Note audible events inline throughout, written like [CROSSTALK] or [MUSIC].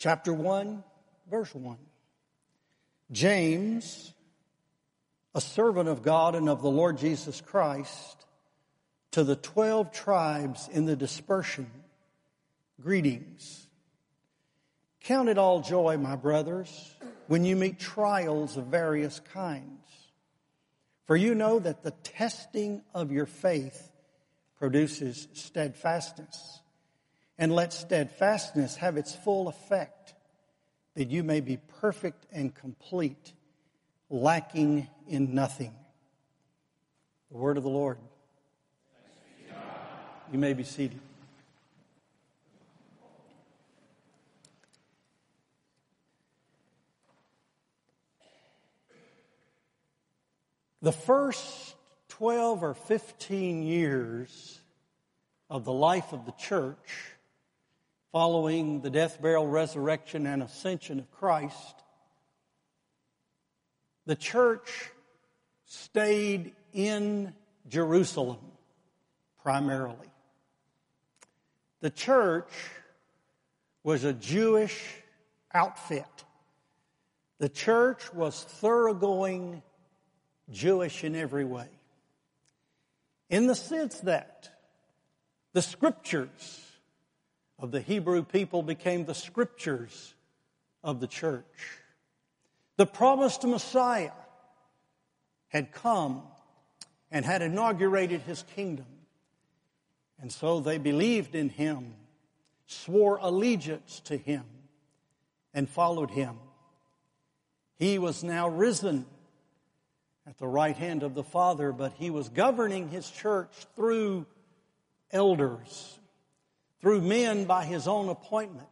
chapter 1, verse 1. James, a servant of God and of the Lord Jesus Christ, to the 12 tribes in the dispersion, greetings. Count it all joy, my brothers, when you meet trials of various kinds. For you know that the testing of your faith produces steadfastness. And let steadfastness have its full effect, that you may be perfect and complete, lacking in nothing. The word of the Lord. You may be seated. The first 12 or 15 years of the life of the church, following the death, burial, resurrection, and ascension of Christ, the church stayed in Jerusalem primarily. The church was a Jewish outfit. The church was thoroughgoing Jewish in every way. In the sense that the scriptures of the Hebrew people became the scriptures of the church. The promised Messiah had come and had inaugurated his kingdom. And so they believed in him, swore allegiance to him, and followed him. He was now risen at the right hand of the Father, but he was governing his church through elders, through men by his own appointment.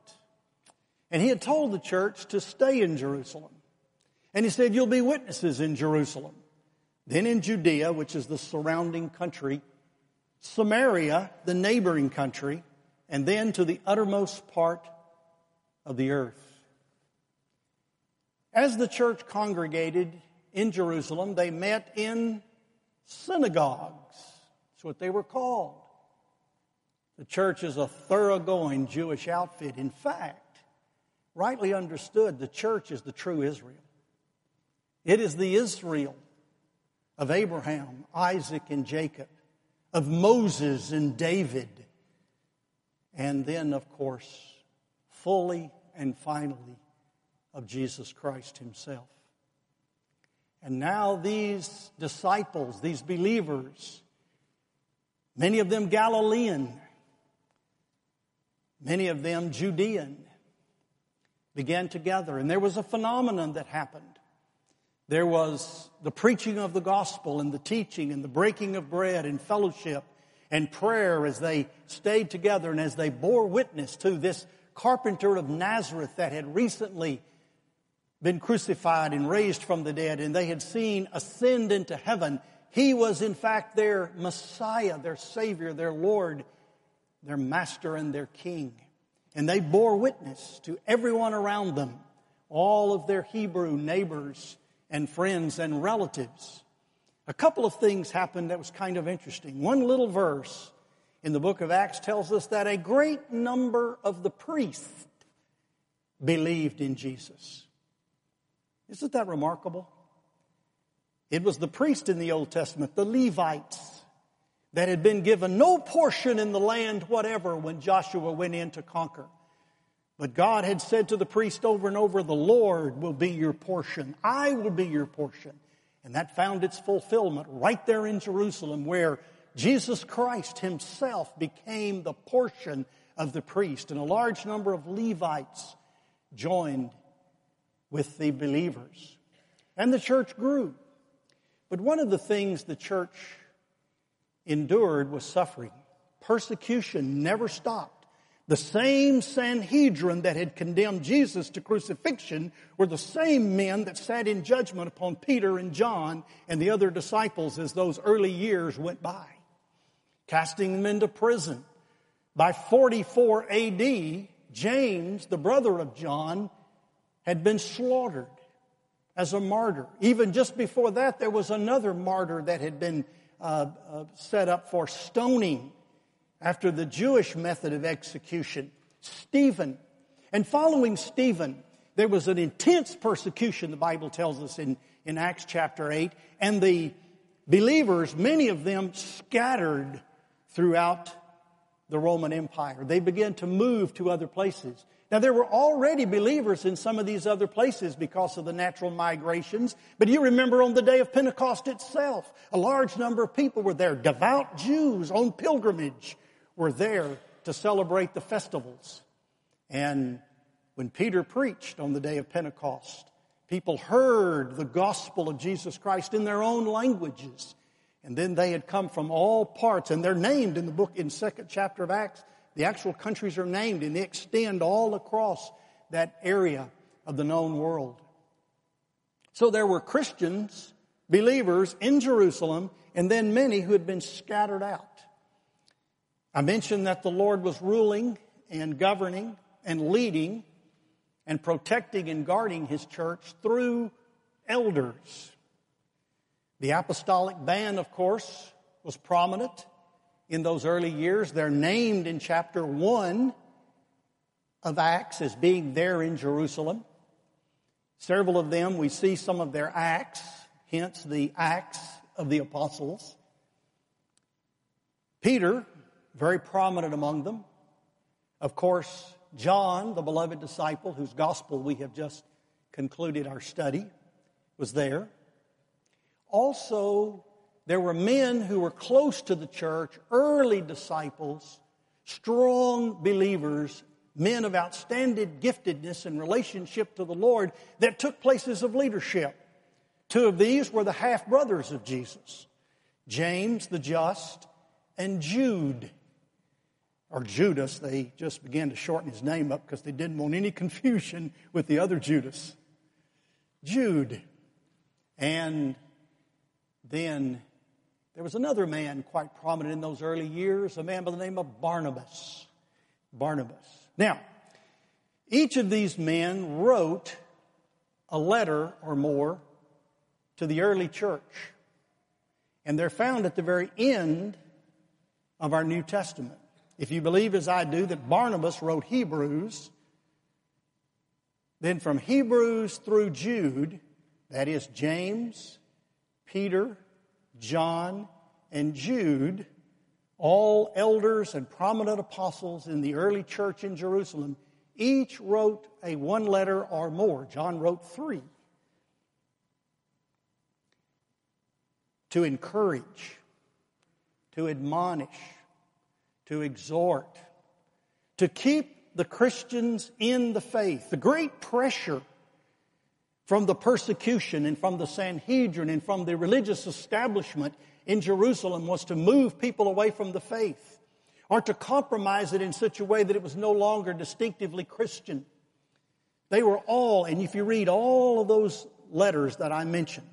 And he had told the church to stay in Jerusalem. And he said, You'll be witnesses in Jerusalem. Then in Judea, which is the surrounding country, Samaria, the neighboring country, and then to the uttermost part of the earth. As the church congregated in Jerusalem, they met in synagogues. That's what they were called. The church is a thoroughgoing Jewish outfit. In fact, rightly understood, the church is the true Israel. It is the Israel of Abraham, Isaac, and Jacob, of Moses and David, and then, of course, fully and finally of Jesus Christ Himself. And now these disciples, these believers, many of them Galilean, many of them Judean, began together. And there was a phenomenon that happened. There was the preaching of the gospel and the teaching and the breaking of bread and fellowship and prayer as they stayed together and as they bore witness to this carpenter of Nazareth that had recently been crucified and raised from the dead, and they had seen ascend into heaven. He was, in fact, their Messiah, their Savior, their Lord, their Master, and their King. And they bore witness to everyone around them, all of their Hebrew neighbors and friends and relatives. A couple of things happened that was kind of interesting. One little verse in the book of Acts tells us that a great number of the priests believed in Jesus. Isn't that remarkable? It was the priest in the Old Testament, the Levites, that had been given no portion in the land whatever when Joshua went in to conquer. But God had said to the priest over and over, the Lord will be your portion. I will be your portion. And that found its fulfillment right there in Jerusalem where Jesus Christ himself became the portion of the priest. And a large number of Levites joined with the believers. And the church grew. But one of the things the church endured was suffering. Persecution never stopped. The same Sanhedrin that had condemned Jesus to crucifixion were the same men that sat in judgment upon Peter and John and the other disciples as those early years went by, casting them into prison. By 44 AD, James, the brother of John, had been slaughtered as a martyr. Even just before that, there was another martyr that had been uh, uh, set up for stoning after the Jewish method of execution. Stephen. And following Stephen, there was an intense persecution, the Bible tells us in, in Acts chapter 8, and the believers, many of them scattered throughout the Roman Empire. They began to move to other places. Now there were already believers in some of these other places because of the natural migrations, but you remember on the day of Pentecost itself, a large number of people were there. Devout Jews on pilgrimage were there to celebrate the festivals. And when Peter preached on the day of Pentecost, people heard the gospel of Jesus Christ in their own languages. And then they had come from all parts, and they're named in the book in second chapter of Acts the actual countries are named and they extend all across that area of the known world. So there were Christians, believers in Jerusalem, and then many who had been scattered out. I mentioned that the Lord was ruling and governing and leading and protecting and guarding his church through elders. The apostolic band, of course, was prominent in those early years. They're named in chapter 1 of Acts as being there in Jerusalem. Several of them, we see some of their acts, hence the Acts of the Apostles. Peter, very prominent among them. Of course, John, the beloved disciple whose gospel we have just concluded our study, was there. Also, there were men who were close to the church, early disciples, strong believers, men of outstanding giftedness and relationship to the Lord that took places of leadership. Two of these were the half brothers of Jesus James the just and Jude. Or Judas, they just began to shorten his name up because they didn't want any [LAUGHS] confusion with the other Judas. Jude. And then there was another man quite prominent in those early years, a man by the name of Barnabas. Barnabas. Now, each of these men wrote a letter or more to the early church. And they're found at the very end of our New Testament. If you believe as I do that Barnabas wrote Hebrews, then from Hebrews through Jude, that is James, Peter, John, and Jude, all elders and prominent apostles in the early church in Jerusalem, each wrote a one letter or more. John wrote three. To encourage, to admonish, to exhort, to keep the Christians in the faith. The great pressure from the persecution and from the Sanhedrin and from the religious establishment in Jerusalem was to move people away from the faith or to compromise it in such a way that it was no longer distinctively Christian. They were all, and if you read all of those letters that I mentioned,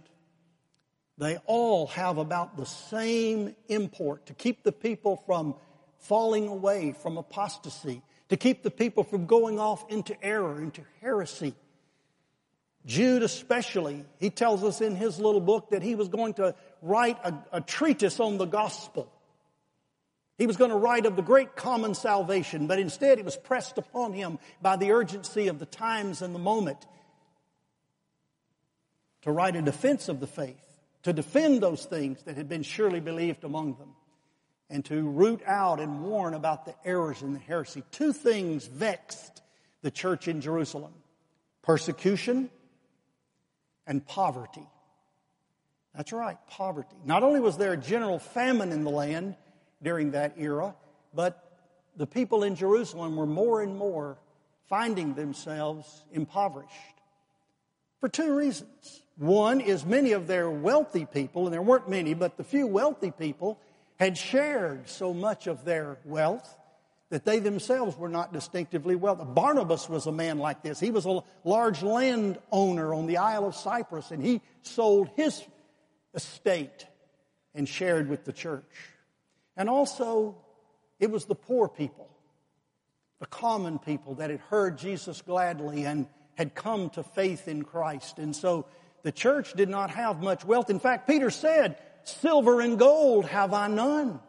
they all have about the same import to keep the people from falling away from apostasy, to keep the people from going off into error, into heresy, Jude especially, he tells us in his little book that he was going to write a, a, treatise on the gospel. He was going to write of the great common salvation, but instead it was pressed upon him by the urgency of the times and the moment to write a defense of the faith, to defend those things that had been surely believed among them, and to root out and warn about the errors and the heresy. Two things vexed the church in Jerusalem. Persecution and poverty. That's right, poverty. Not only was there a general famine in the land during that era, but the people in Jerusalem were more and more finding themselves impoverished for two reasons. One is many of their wealthy people, and there weren't many, but the few wealthy people had shared so much of their wealth that they themselves were not distinctively wealthy. Barnabas was a man like this. He was a large landowner on the Isle of Cyprus, and he sold his estate and shared with the church. And also, it was the poor people, the common people that had heard Jesus gladly and had come to faith in Christ. And so the church did not have much wealth. In fact, Peter said, Silver and gold have I none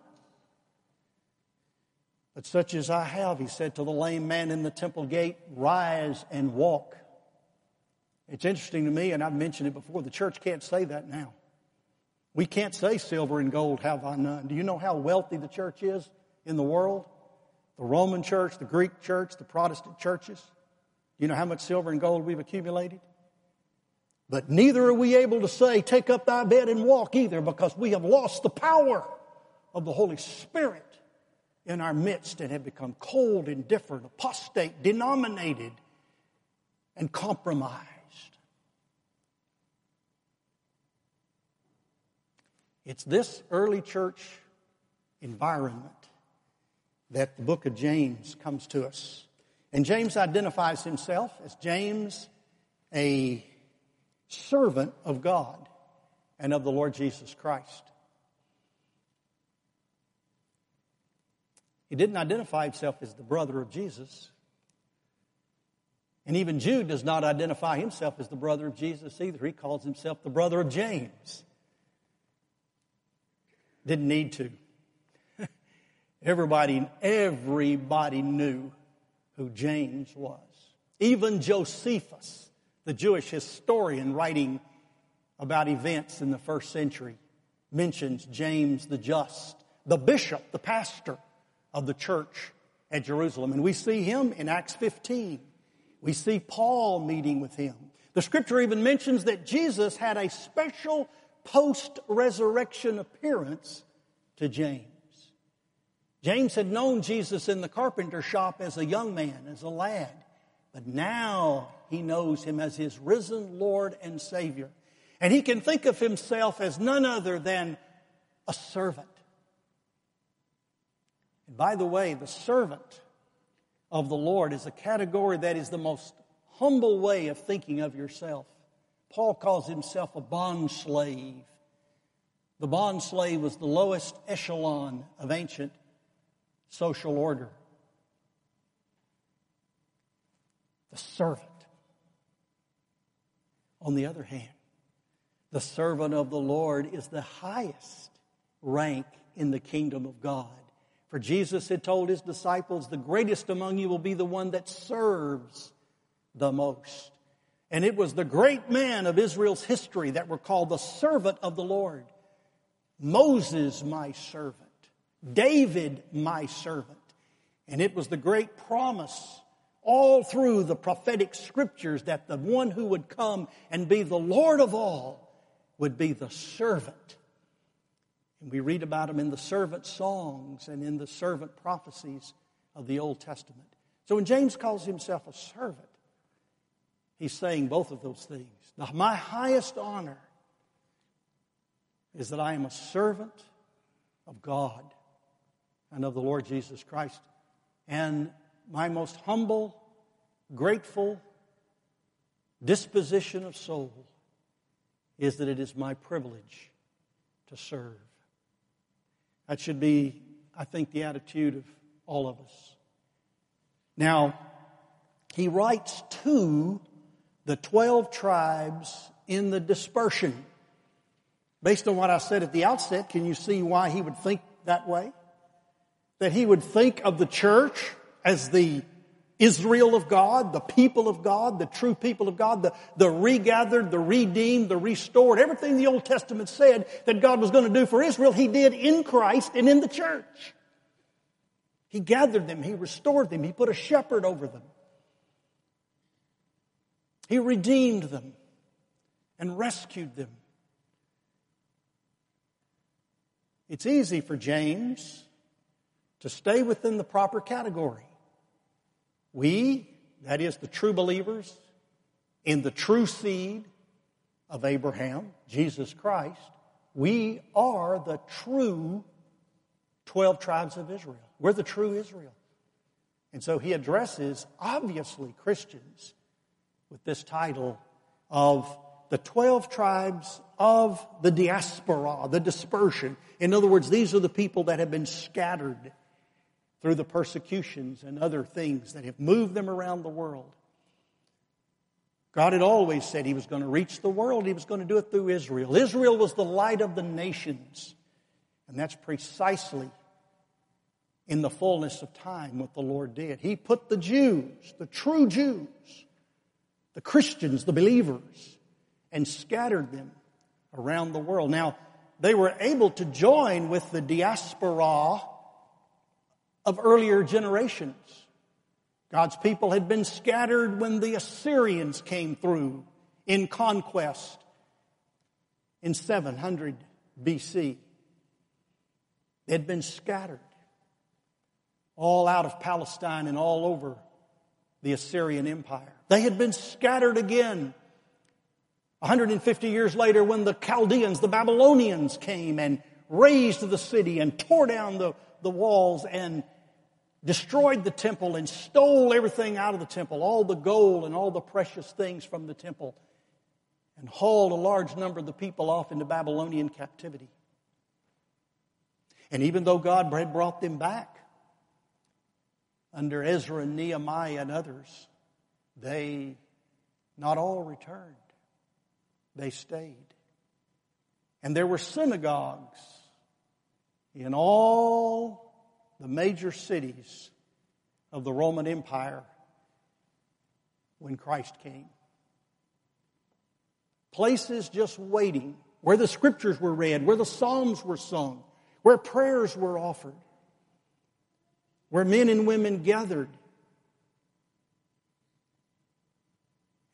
But such as I have, he said to the lame man in the temple gate, rise and walk. It's interesting to me, and I've mentioned it before, the church can't say that now. We can't say silver and gold have I none. Do you know how wealthy the church is in the world? The Roman church, the Greek church, the Protestant churches. Do you know how much silver and gold we've accumulated? But neither are we able to say, take up thy bed and walk either because we have lost the power of the Holy Spirit in our midst and have become cold, indifferent, apostate, denominated, and compromised. It's this early church environment that the book of James comes to us. And James identifies himself as James, a servant of God and of the Lord Jesus Christ. He didn't identify himself as the brother of Jesus. And even Jude does not identify himself as the brother of Jesus either. He calls himself the brother of James. Didn't need to. [LAUGHS] everybody, everybody knew who James was. Even Josephus, the Jewish historian writing about events in the first century, mentions James the Just, the bishop, the pastor of the church at Jerusalem. And we see him in Acts 15. We see Paul meeting with him. The scripture even mentions that Jesus had a special post resurrection appearance to James. James had known Jesus in the carpenter shop as a young man, as a lad, but now he knows him as his risen Lord and Savior. And he can think of himself as none other than a servant. And by the way, the servant of the Lord is a category that is the most humble way of thinking of yourself. Paul calls himself a bond slave. The bond slave was the lowest echelon of ancient social order. The servant. On the other hand, the servant of the Lord is the highest rank in the kingdom of God. For Jesus had told his disciples, the greatest among you will be the one that serves the most. And it was the great men of Israel's history that were called the servant of the Lord. Moses, my servant. David, my servant. And it was the great promise all through the prophetic scriptures that the one who would come and be the Lord of all would be the servant. We read about him in the servant songs and in the servant prophecies of the Old Testament. So when James calls himself a servant, he's saying both of those things. Now, my highest honor is that I am a servant of God and of the Lord Jesus Christ. And my most humble, grateful disposition of soul is that it is my privilege to serve. That should be, I think, the attitude of all of us. Now, he writes to the 12 tribes in the dispersion. Based on what I said at the outset, can you see why he would think that way? That he would think of the church as the Israel of God, the people of God, the true people of God, the, the regathered, the redeemed, the restored. Everything the Old Testament said that God was going to do for Israel, He did in Christ and in the church. He gathered them, He restored them, He put a shepherd over them. He redeemed them and rescued them. It's easy for James to stay within the proper category. We, that is the true believers, in the true seed of Abraham, Jesus Christ, we are the true 12 tribes of Israel. We're the true Israel. And so he addresses, obviously, Christians with this title of the 12 tribes of the diaspora, the dispersion. In other words, these are the people that have been scattered through the persecutions and other things that have moved them around the world. God had always said He was going to reach the world, He was going to do it through Israel. Israel was the light of the nations. And that's precisely in the fullness of time what the Lord did. He put the Jews, the true Jews, the Christians, the believers, and scattered them around the world. Now, they were able to join with the diaspora of earlier generations. God's people had been scattered when the Assyrians came through in conquest in 700 BC. They had been scattered all out of Palestine and all over the Assyrian Empire. They had been scattered again 150 years later when the Chaldeans, the Babylonians came and razed the city and tore down the, the walls and destroyed the temple and stole everything out of the temple, all the gold and all the precious things from the temple, and hauled a large number of the people off into Babylonian captivity. And even though God had brought them back under Ezra and Nehemiah and others, they not all returned. They stayed. And there were synagogues in all the major cities of the Roman Empire when Christ came. Places just waiting where the scriptures were read, where the psalms were sung, where prayers were offered, where men and women gathered.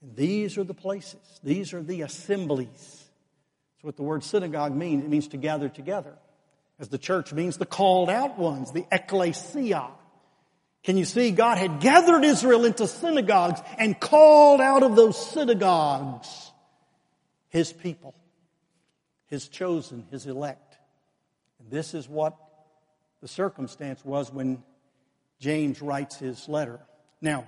And these are the places, these are the assemblies. That's what the word synagogue means. It means to gather together as the church means the called out ones, the ecclesia. Can you see? God had gathered Israel into synagogues and called out of those synagogues His people, His chosen, His elect. And this is what the circumstance was when James writes his letter. Now,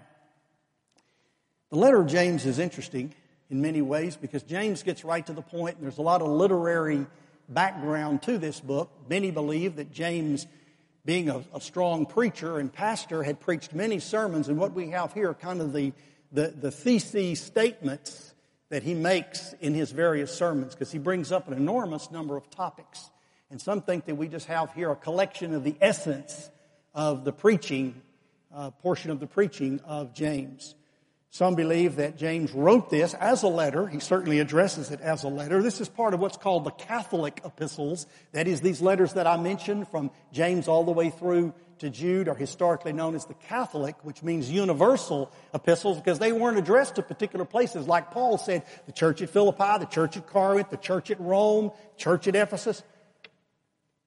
the letter of James is interesting in many ways because James gets right to the point, and there's a lot of literary background to this book. Many believe that James, being a, a, strong preacher and pastor, had preached many sermons, and what we have here are kind of the, the, the theses statements that he makes in his various sermons, because he brings up an enormous number of topics. And some think that we just have here a collection of the essence of the preaching, uh, portion of the preaching of James. Some believe that James wrote this as a letter. He certainly addresses it as a letter. This is part of what's called the Catholic epistles. That is, these letters that I mentioned from James all the way through to Jude are historically known as the Catholic, which means universal epistles because they weren't addressed to particular places. Like Paul said, the church at Philippi, the church at Corinth, the church at Rome, church at Ephesus.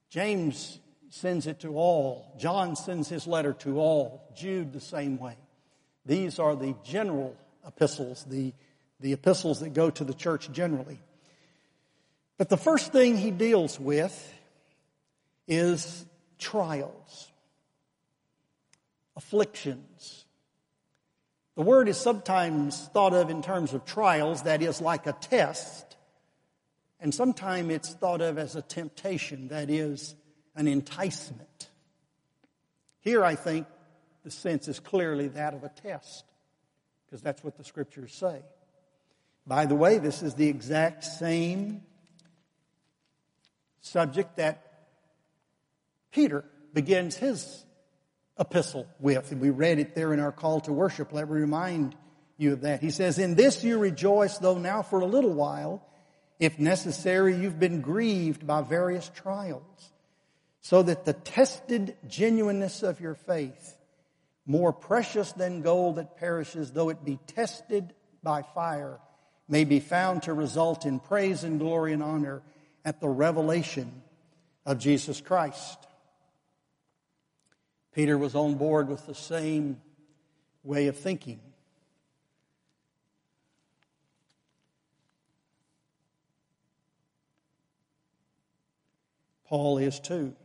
James sends it to all. John sends his letter to all. Jude the same way. These are the general epistles, the, the epistles that go to the church generally. But the first thing he deals with is trials, afflictions. The word is sometimes thought of in terms of trials, that is like a test, and sometimes it's thought of as a temptation, that is an enticement. Here, I think the sense is clearly that of a test, because that's what the scriptures say. By the way, this is the exact same subject that Peter begins his epistle with. And we read it there in our call to worship. Let me remind you of that. He says, In this you rejoice, though now for a little while, if necessary, you've been grieved by various trials, so that the tested genuineness of your faith, more precious than gold that perishes, though it be tested by fire, may be found to result in praise and glory and honor at the revelation of Jesus Christ. Peter was on board with the same way of thinking. Paul is too.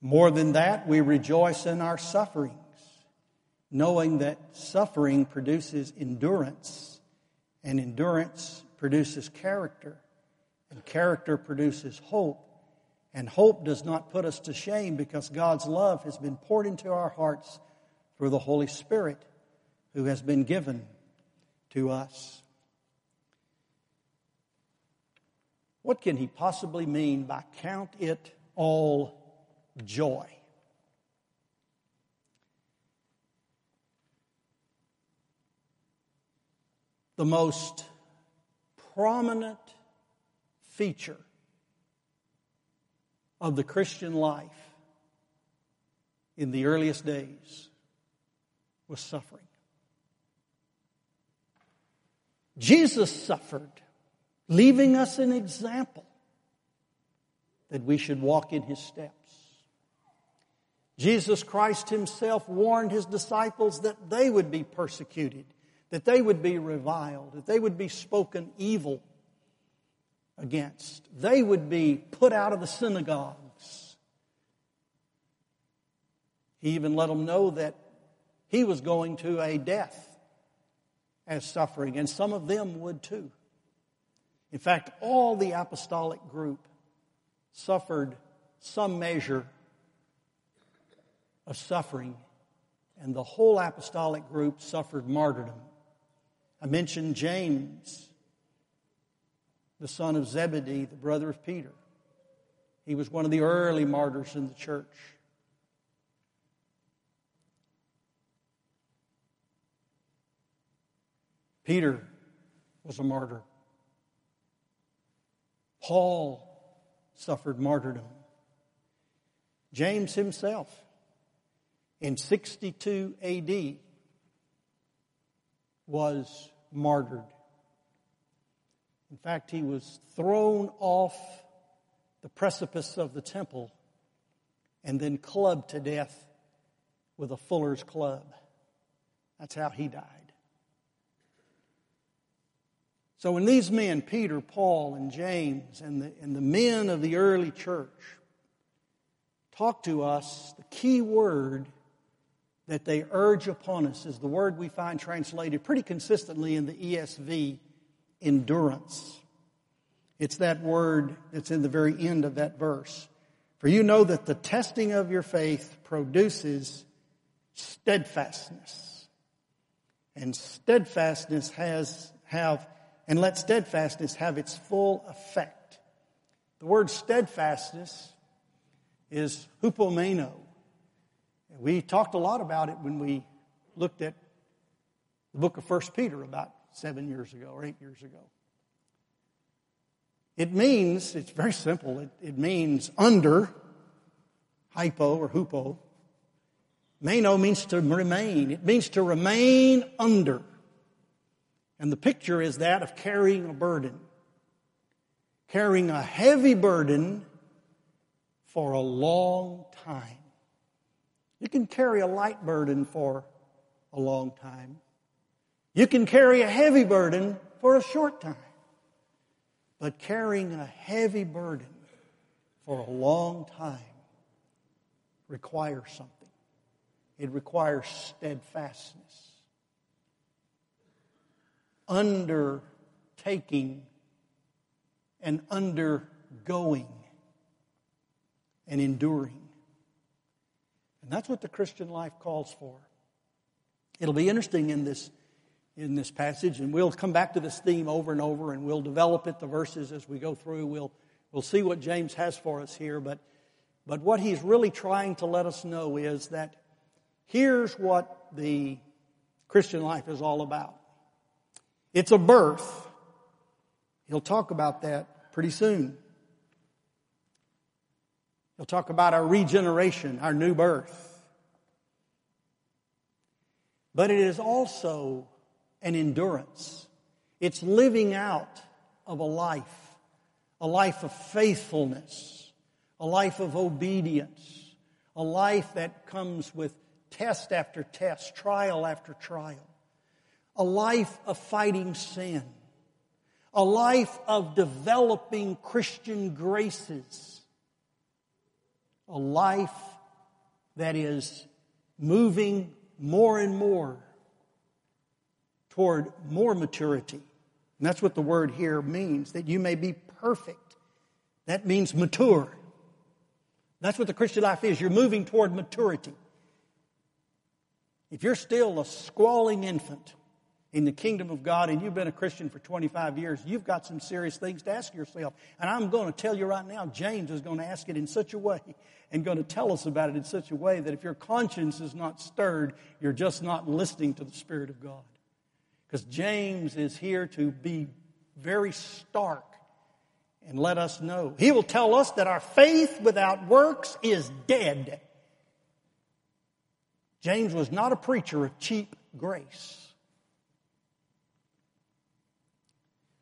More than that, we rejoice in our sufferings, knowing that suffering produces endurance, and endurance produces character, and character produces hope. And hope does not put us to shame because God's love has been poured into our hearts through the Holy Spirit who has been given to us. What can he possibly mean by count it all joy. The most prominent feature of the Christian life in the earliest days was suffering. Jesus suffered, leaving us an example that we should walk in his steps. Jesus Christ himself warned his disciples that they would be persecuted, that they would be reviled, that they would be spoken evil against. They would be put out of the synagogues. He even let them know that he was going to a death as suffering, and some of them would too. In fact, all the apostolic group suffered some measure of suffering, and the whole apostolic group suffered martyrdom. I mentioned James, the son of Zebedee, the brother of Peter. He was one of the early martyrs in the church. Peter was a martyr. Paul suffered martyrdom. James himself, in 62 AD, was martyred. In fact, he was thrown off the precipice of the temple and then clubbed to death with a fuller's club. That's how he died. So when these men, Peter, Paul, and James, and the, and the men of the early church, talk to us, the key word that they urge upon us is the word we find translated pretty consistently in the ESV, endurance. It's that word that's in the very end of that verse. For you know that the testing of your faith produces steadfastness. And steadfastness has, have and let steadfastness have its full effect. The word steadfastness is hupomeno. We talked a lot about it when we looked at the book of First Peter about seven years ago or eight years ago. It means, it's very simple, it, it means under, hypo or hupo. Meno means to remain. It means to remain under. And the picture is that of carrying a burden. Carrying a heavy burden for a long time. You can carry a light burden for a long time. You can carry a heavy burden for a short time. But carrying a heavy burden for a long time requires something. It requires steadfastness undertaking and undergoing and enduring. And that's what the Christian life calls for. It'll be interesting in this, in this passage, and we'll come back to this theme over and over, and we'll develop it, the verses, as we go through. We'll, we'll see what James has for us here. But, but what he's really trying to let us know is that here's what the Christian life is all about. It's a birth. He'll talk about that pretty soon. He'll talk about our regeneration, our new birth. But it is also an endurance. It's living out of a life, a life of faithfulness, a life of obedience, a life that comes with test after test, trial after trial a life of fighting sin, a life of developing Christian graces, a life that is moving more and more toward more maturity. And that's what the word here means, that you may be perfect. That means mature. That's what the Christian life is. You're moving toward maturity. If you're still a squalling infant, in the kingdom of God and you've been a Christian for 25 years, you've got some serious things to ask yourself. And I'm going to tell you right now, James is going to ask it in such a way and going to tell us about it in such a way that if your conscience is not stirred, you're just not listening to the Spirit of God. Because James is here to be very stark and let us know. He will tell us that our faith without works is dead. James was not a preacher of cheap grace.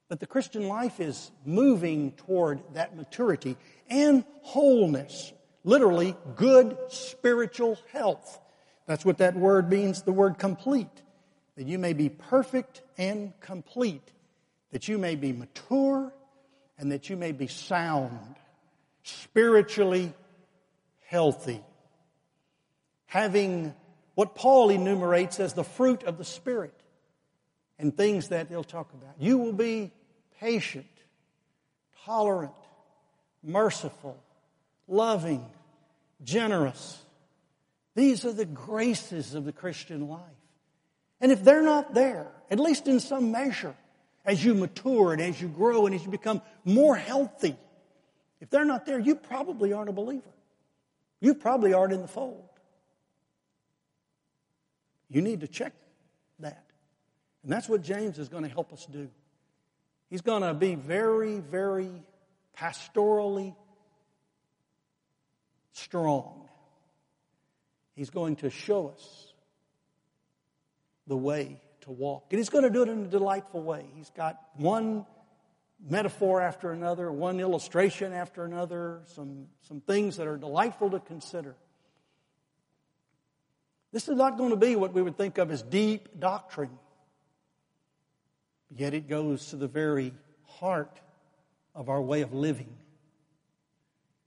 But the Christian life is moving toward that maturity and wholeness. Literally, good spiritual health. That's what that word means, the word complete. That you may be perfect and complete. That you may be mature and that you may be sound, spiritually healthy. Having what Paul enumerates as the fruit of the Spirit and things that they'll talk about. You will be patient, tolerant, merciful, loving, generous. These are the graces of the Christian life. And if they're not there, at least in some measure, as you mature and as you grow and as you become more healthy, if they're not there, you probably aren't a believer. You probably aren't in the fold. You need to check that. And that's what James is going to help us do. He's going to be very, very pastorally strong. He's going to show us the way to walk. And he's going to do it in a delightful way. He's got one metaphor after another, one illustration after another, some, some things that are delightful to consider. This is not going to be what we would think of as deep doctrine. Yet it goes to the very heart of our way of living.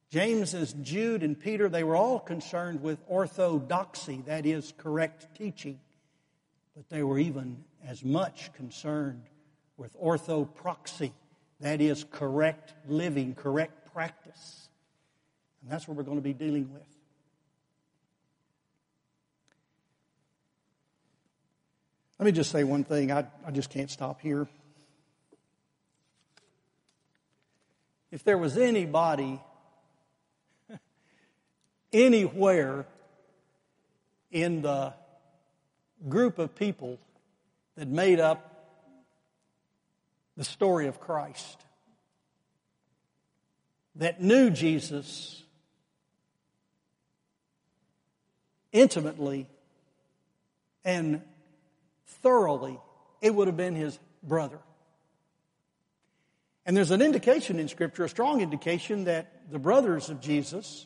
James and Jude and Peter, they were all concerned with orthodoxy, that is, correct teaching. But they were even as much concerned with orthopraxy, that is, correct living, correct practice. And that's what we're going to be dealing with. Let me just say one thing. I, I just can't stop here. If there was anybody [LAUGHS] anywhere in the group of people that made up the story of Christ, that knew Jesus intimately and thoroughly, it would have been his brother. And there's an indication in Scripture, a strong indication, that the brothers of Jesus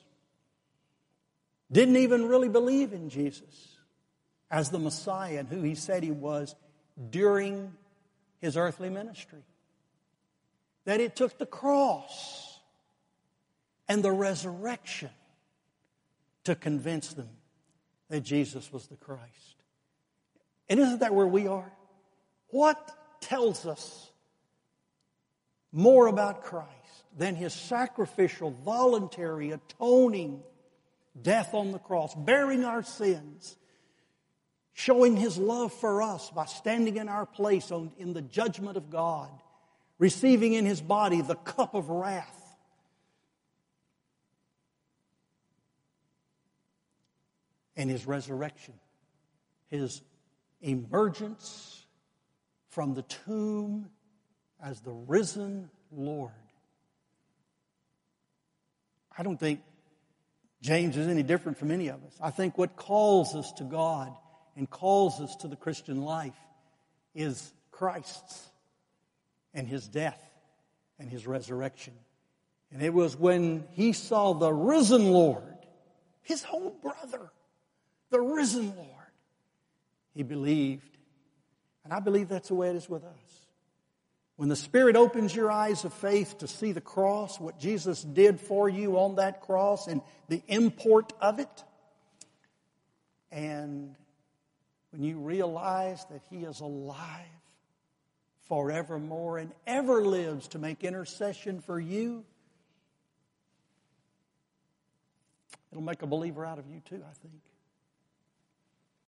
didn't even really believe in Jesus as the Messiah and who he said he was during his earthly ministry. That it took the cross and the resurrection to convince them that Jesus was the Christ. And isn't that where we are? What tells us more about Christ than his sacrificial, voluntary, atoning death on the cross, bearing our sins, showing his love for us by standing in our place on, in the judgment of God, receiving in his body the cup of wrath. And his resurrection, his emergence from the tomb as the risen Lord. I don't think James is any different from any of us. I think what calls us to God and calls us to the Christian life is Christ's and his death and his resurrection. And it was when he saw the risen Lord, his own brother, the risen Lord, he believed. And I believe that's the way it is with us. When the Spirit opens your eyes of faith to see the cross, what Jesus did for you on that cross, and the import of it, and when you realize that He is alive forevermore and ever lives to make intercession for you, it'll make a believer out of you too, I think.